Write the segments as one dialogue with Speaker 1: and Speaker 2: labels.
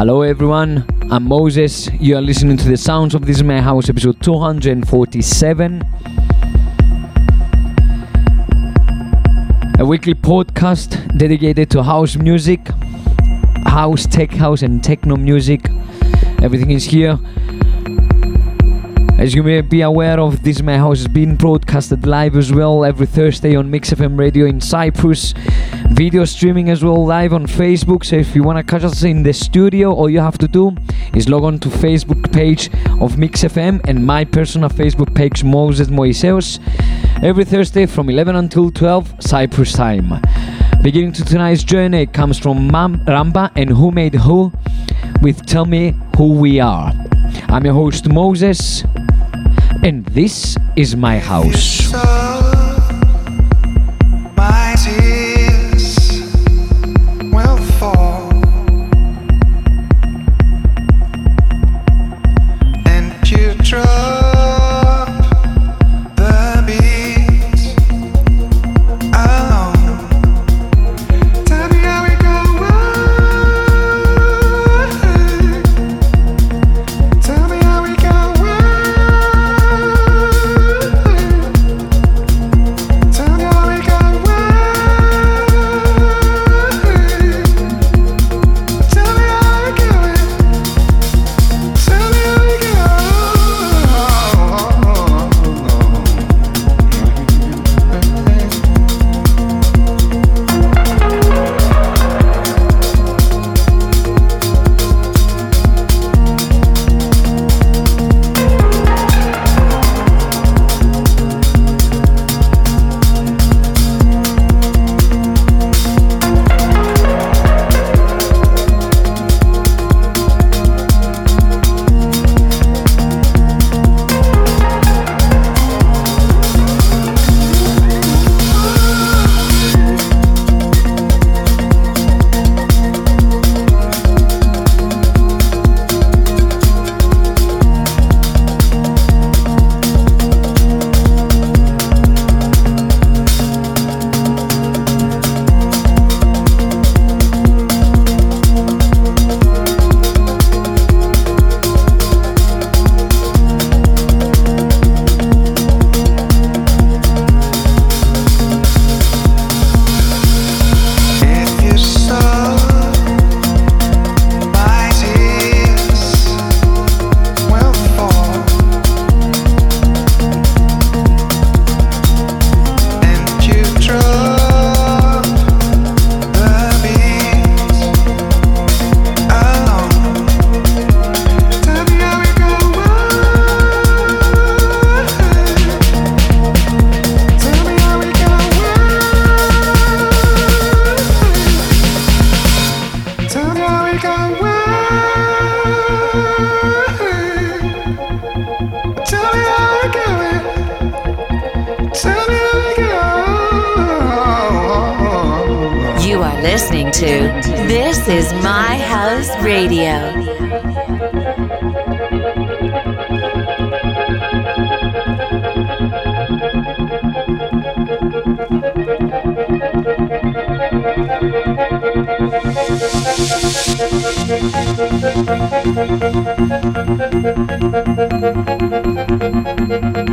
Speaker 1: Hello everyone, I'm Moses. You are listening to the sounds of This is My House episode 247. A weekly podcast dedicated to house music, house, tech house, and techno music. Everything is here. As you may be aware of, This My House is being broadcasted live as well every Thursday on Mix FM Radio in Cyprus. Video streaming as well live on Facebook. So if you want to catch us in the studio, all you have to do is log on to Facebook page of Mix FM and my personal Facebook page Moses Moiseos every Thursday from 11 until 12 Cyprus time. Beginning to tonight's journey comes from Mam Ramba and Who Made Who with Tell Me Who We Are. I'm your host Moses and this is my house.
Speaker 2: Listening to This is My House Radio.
Speaker 3: If you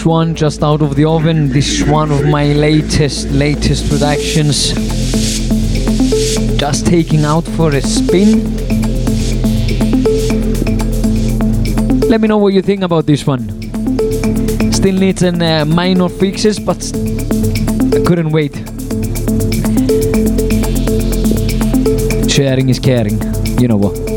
Speaker 4: fresh one just out of the oven. This is one of my latest, latest productions. Just taking out for a spin. Let me know what you think about this one. Still needs some uh, minor fixes, but I couldn't wait. Sharing is caring, you know what.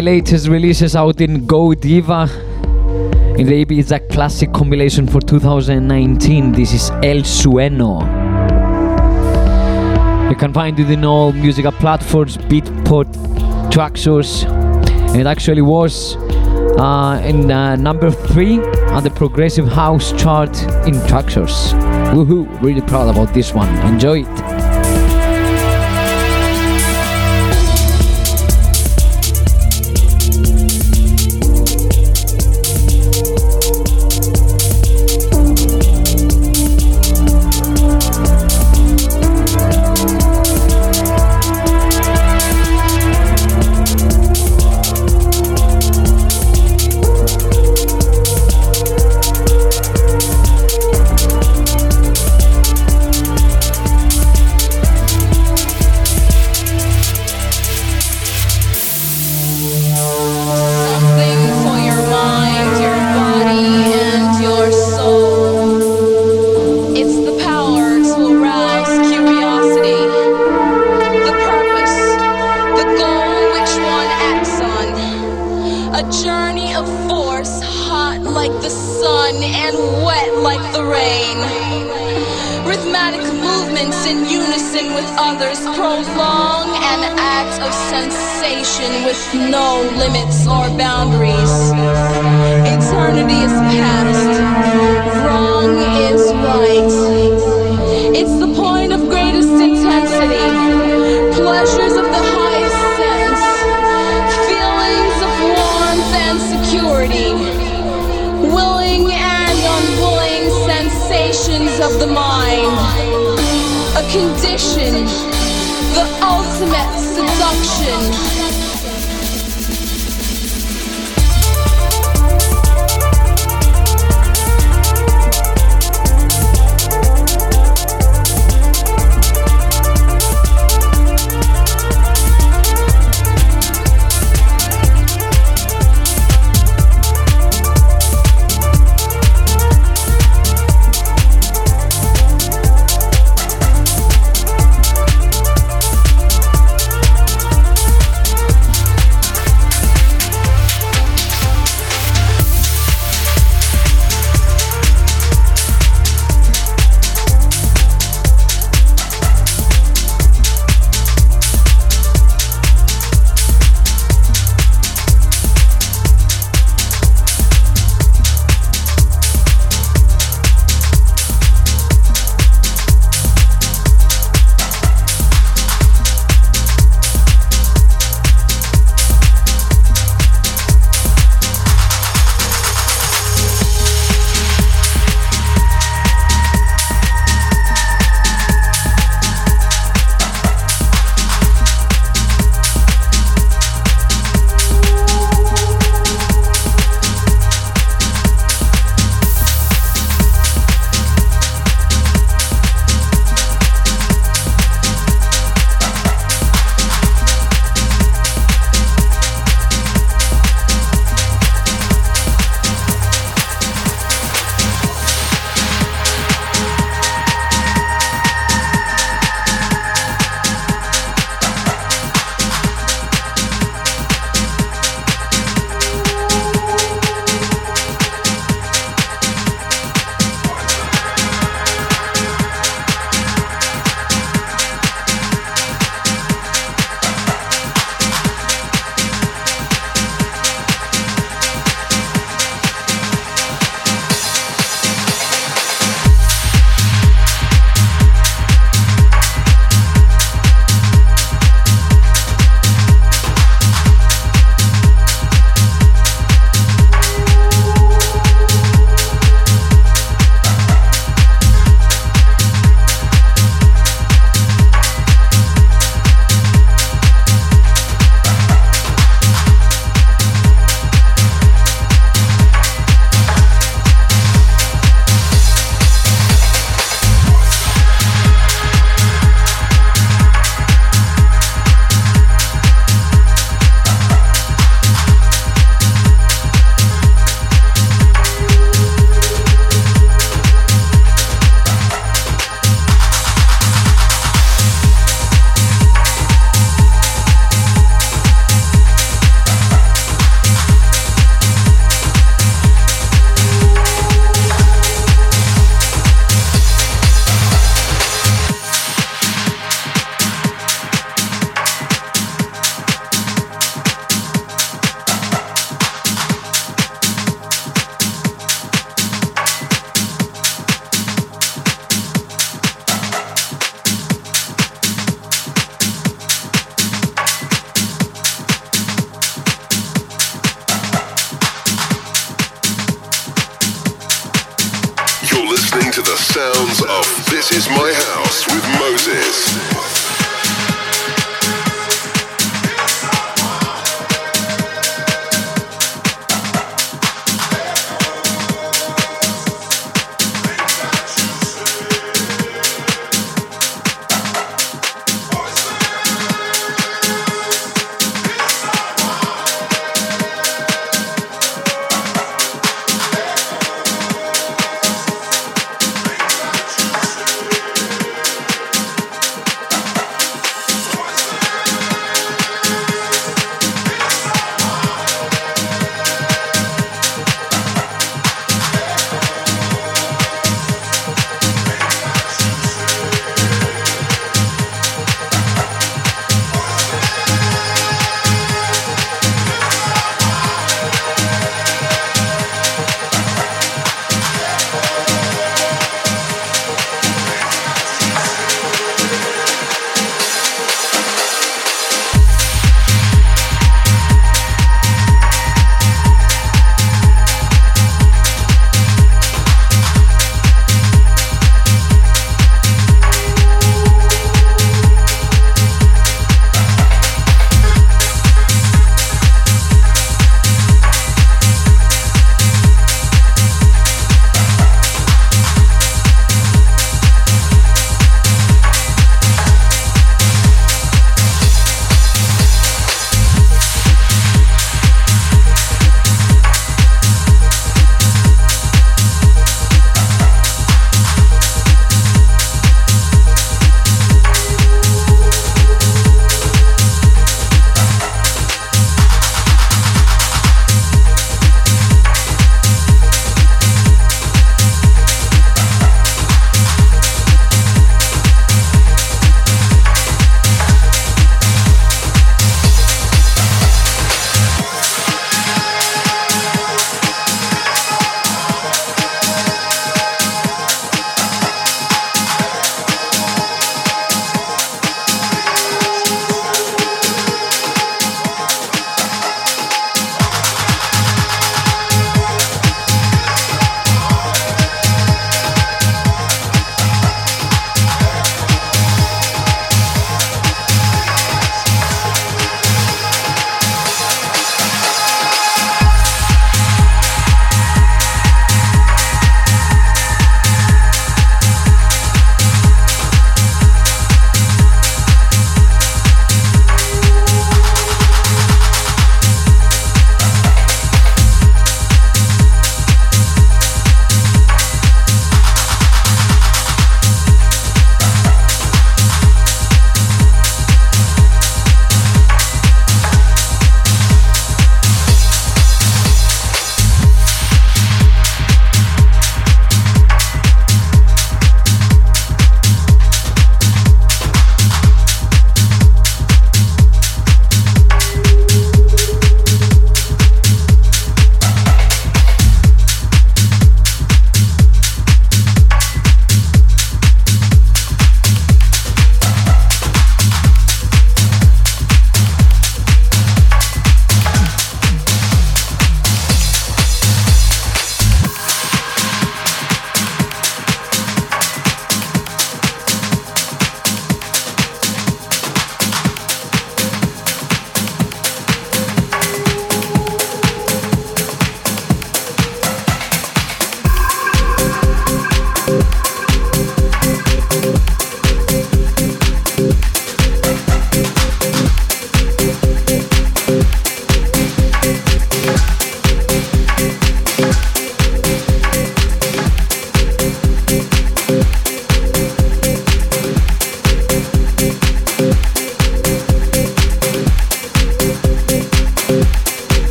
Speaker 5: My
Speaker 6: latest releases out in Go Deeva. In the Ibiza Classic compilation for 2019. This is El Sueno. You can find it in all musical platforms, Beatport, Traxsource, it actually was uh, in uh, number three on the Progressive House chart in Traxsource. Woohoo! Really proud about this one. Enjoy it.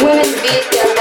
Speaker 7: Women beat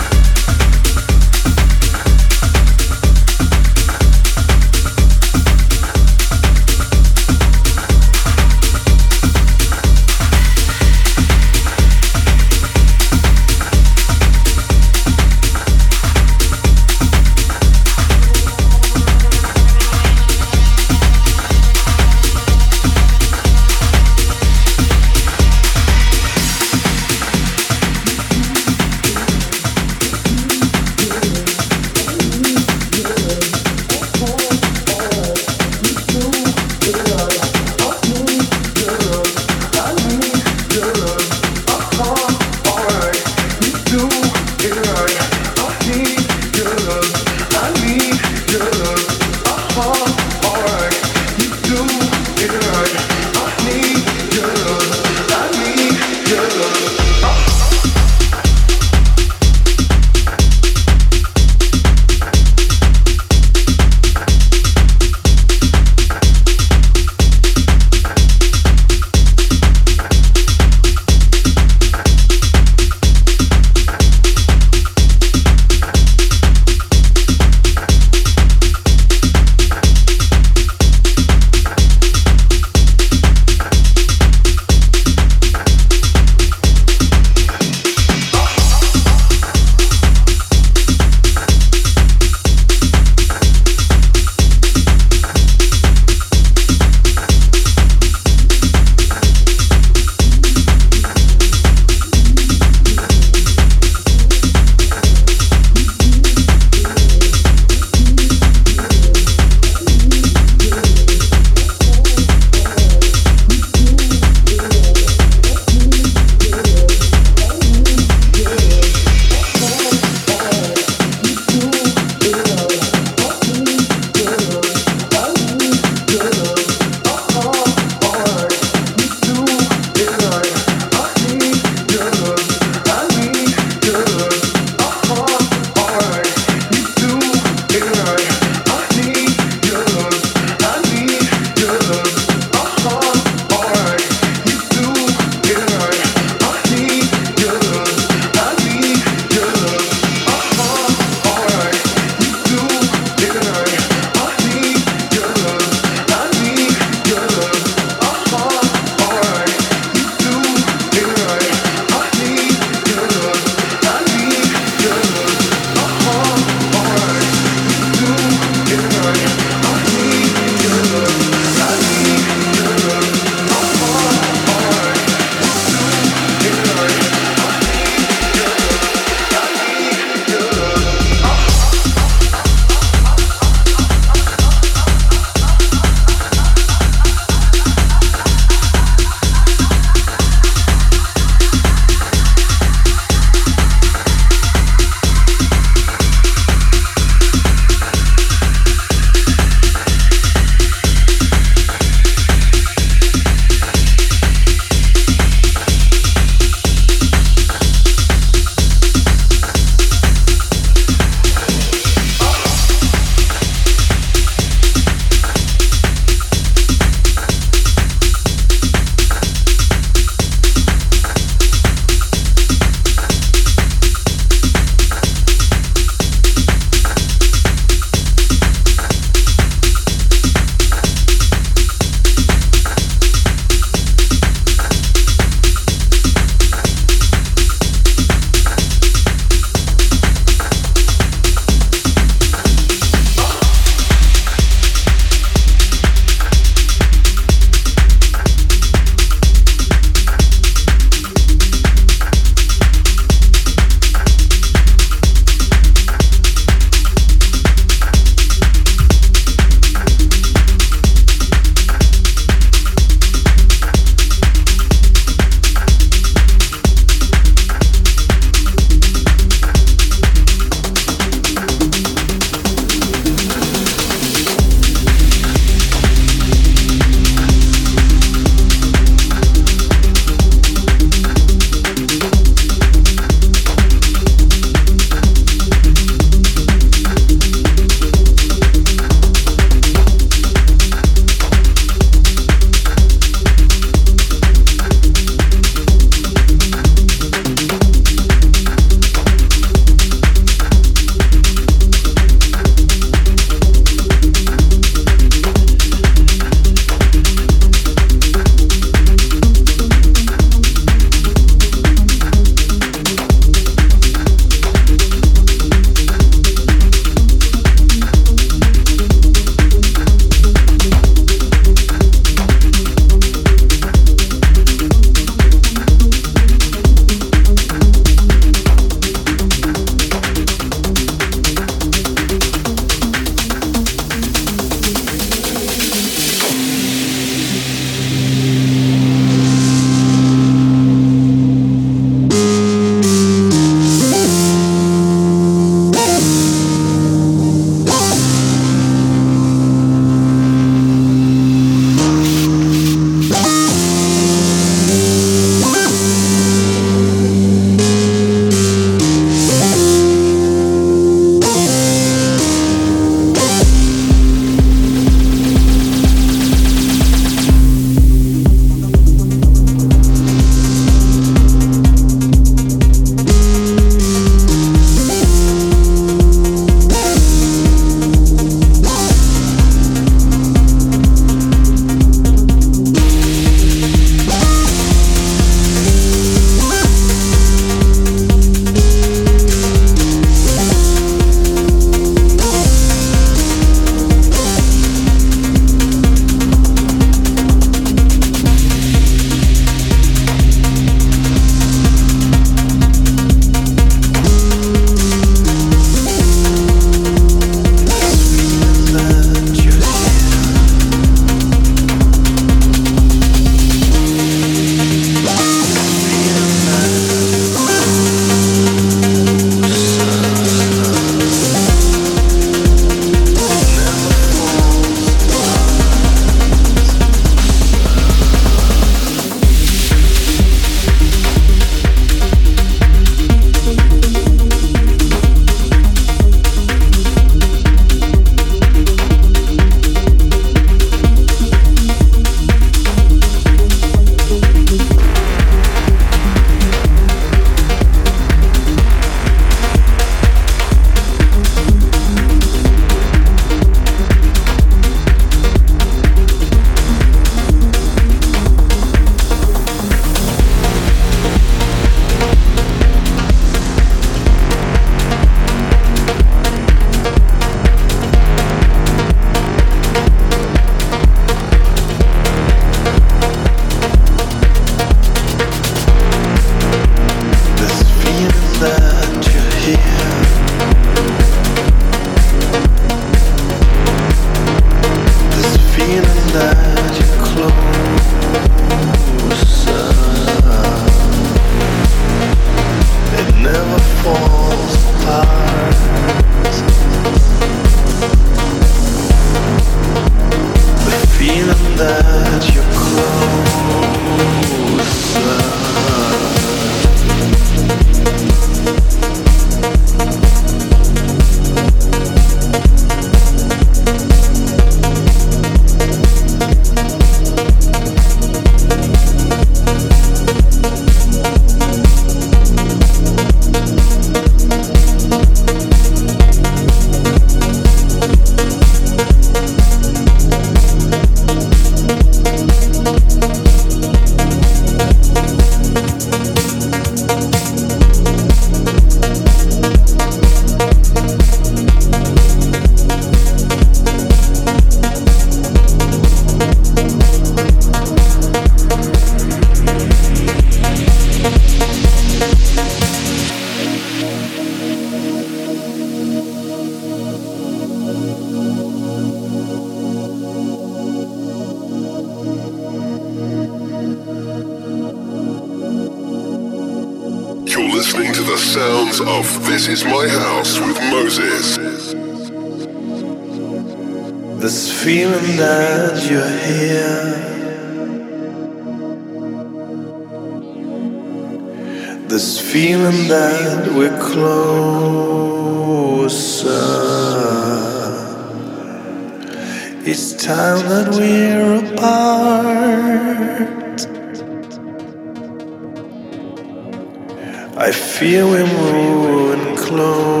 Speaker 7: moving closer.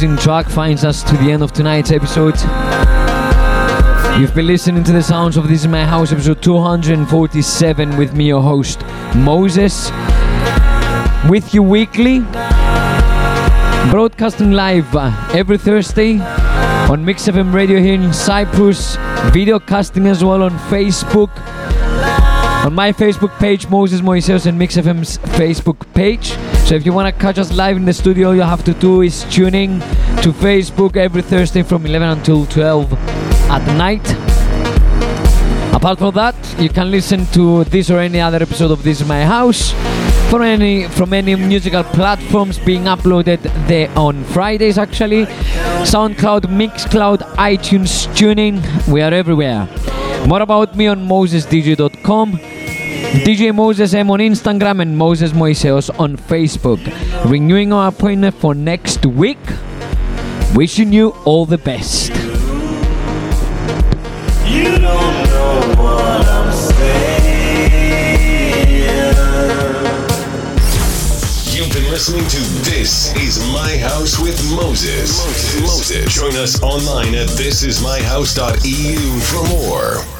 Speaker 8: Amazing track finds us to the end of tonight's episode. You've been listening to the sounds of This Is My House, episode 247, with me, your host, Moses. With you weekly, broadcasting live uh, every Thursday on Mix FM Radio here in Cyprus, video casting as well on Facebook, on my Facebook page, Moses Moiseos, and Mix FM's Facebook page. So if you want to catch us live in the studio, you have to do is tune in to Facebook every Thursday from 11 until 12 at night. Apart from that, you can listen to this or any other episode of This Is My House from any from any musical platforms being uploaded there on Fridays actually. SoundCloud, Mixcloud, iTunes, TuneIn, we are everywhere. More about me on mosesdj.com. DJ Moses M on Instagram and Moses Moiseos on Facebook. Renewing our appointment for next week. Wishing you all the best.
Speaker 7: You don't know what I'm saying.
Speaker 9: You've been listening to This Is My House with Moses. Moses. Moses. Join us online at thisismyhouse.eu for more.